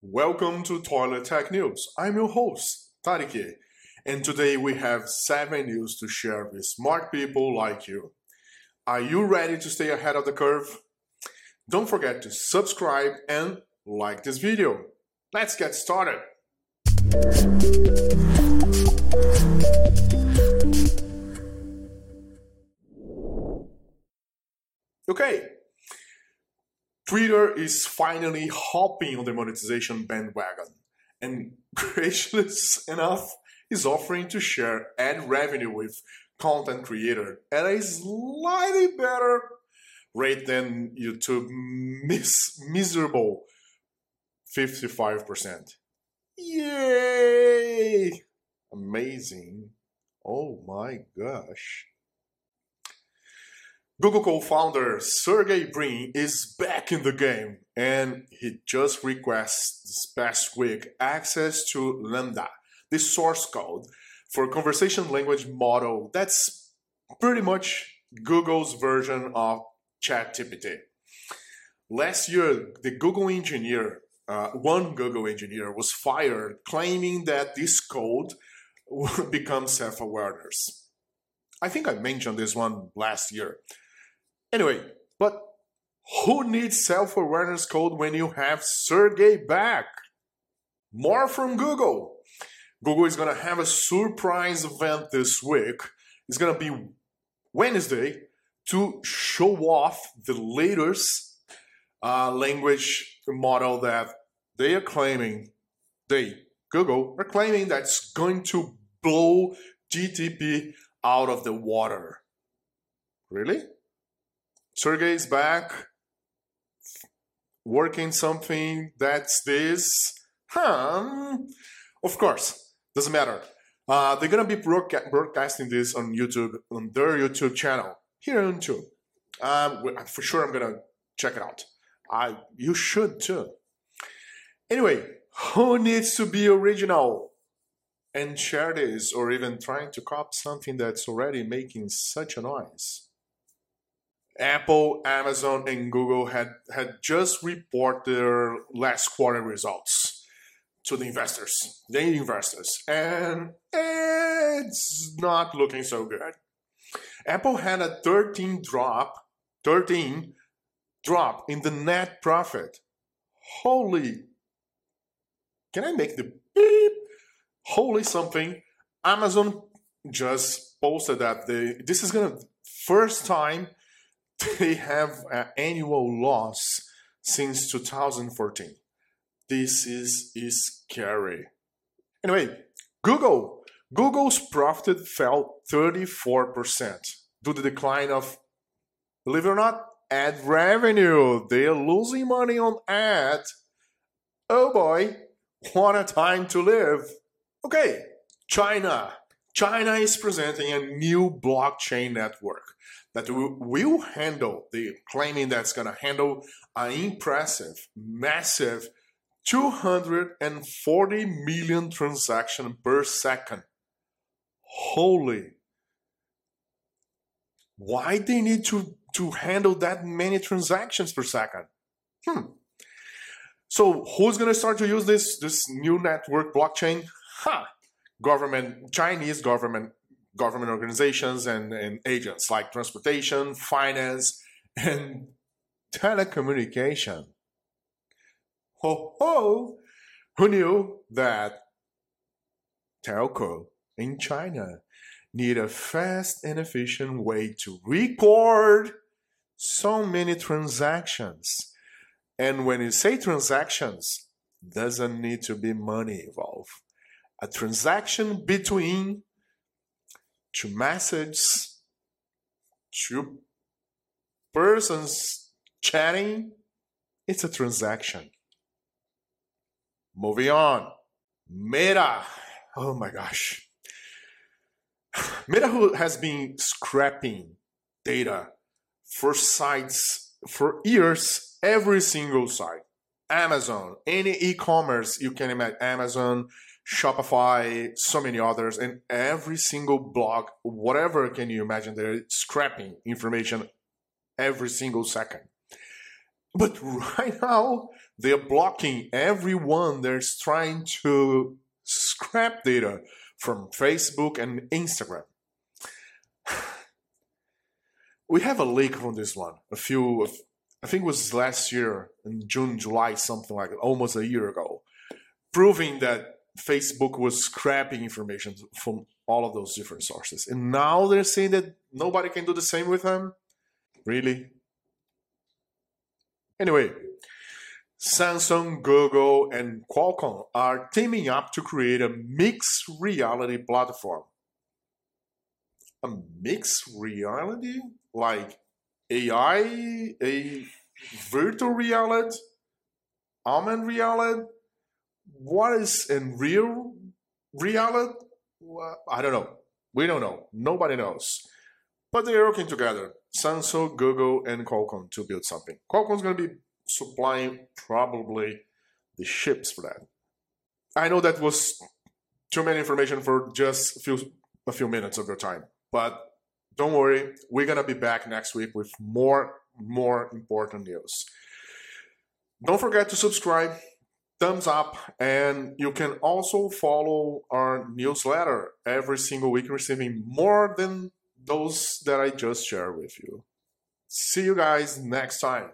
Welcome to Toilet Tech News. I'm your host, Tariki, and today we have seven news to share with smart people like you. Are you ready to stay ahead of the curve? Don't forget to subscribe and like this video. Let's get started. Okay, Twitter is finally hopping on the monetization bandwagon, and gracious enough is offering to share ad revenue with content creator at a slightly better rate than YouTube mis- miserable 55%. Yay! Amazing. Oh my gosh. Google co-founder Sergey Brin is back in the game and he just requests this past week access to LaMDA, the source code for conversation language model that's pretty much Google's version of ChatGPT. Last year, the Google engineer, uh, one Google engineer, was fired claiming that this code would become self-awareness. I think I mentioned this one last year. Anyway, but who needs self awareness code when you have Sergey back? More from Google. Google is going to have a surprise event this week. It's going to be Wednesday to show off the latest uh, language model that they are claiming, they, Google, are claiming that's going to blow GTP out of the water. Really? Sergey is back working something that's this. Huh? Of course, doesn't matter. Uh, they're gonna be broadcasting this on YouTube on their YouTube channel here on YouTube. Um, for sure, I'm gonna check it out. I you should too. Anyway, who needs to be original and share this, or even trying to copy something that's already making such a noise? Apple, Amazon, and Google had, had just reported their last quarter results to the investors, the investors, and it's not looking so good. Apple had a 13 drop, 13 drop in the net profit. Holy, can I make the beep? Holy something. Amazon just posted that the this is gonna first time they have an annual loss since 2014. This is, is scary. Anyway, Google. Google's profit fell 34% due to the decline of, believe it or not, ad revenue. They are losing money on ad. Oh boy, what a time to live. Okay, China. China is presenting a new blockchain network that will handle, the claiming that's going to handle an impressive, massive 240 million transactions per second. Holy. Why they need to, to handle that many transactions per second? Hmm. So who's going to start to use this, this new network blockchain? Huh. Government, Chinese government government organizations and, and agents like transportation, finance, and telecommunication. Ho ho! Who knew that telco in China need a fast and efficient way to record so many transactions? And when you say transactions, doesn't need to be money involved. A transaction between two messages, to persons chatting, it's a transaction. Moving on. Meta. Oh my gosh. Meta has been scrapping data for sites for years, every single site. Amazon, any e commerce you can imagine, Amazon, Shopify, so many others, and every single blog, whatever can you imagine, they're scrapping information every single second. But right now, They're blocking everyone that's trying to scrap data from Facebook and Instagram. We have a leak from this one. A few, I think it was last year in June, July, something like almost a year ago, proving that Facebook was scrapping information from all of those different sources. And now they're saying that nobody can do the same with them? Really? Anyway, Samsung, Google, and Qualcomm are teaming up to create a mixed reality platform. A mixed reality? Like AI, a virtual reality, augmented reality? What is in real reality? Well, I don't know. We don't know. Nobody knows. But they're working together. Samsung, Google, and Qualcomm to build something. Qualcomm's going to be supplying probably the ships for that. I know that was too many information for just a few a few minutes of your time, but don't worry, we're gonna be back next week with more more important news. Don't forget to subscribe, thumbs up, and you can also follow our newsletter every single week, receiving more than those that I just shared with you. See you guys next time.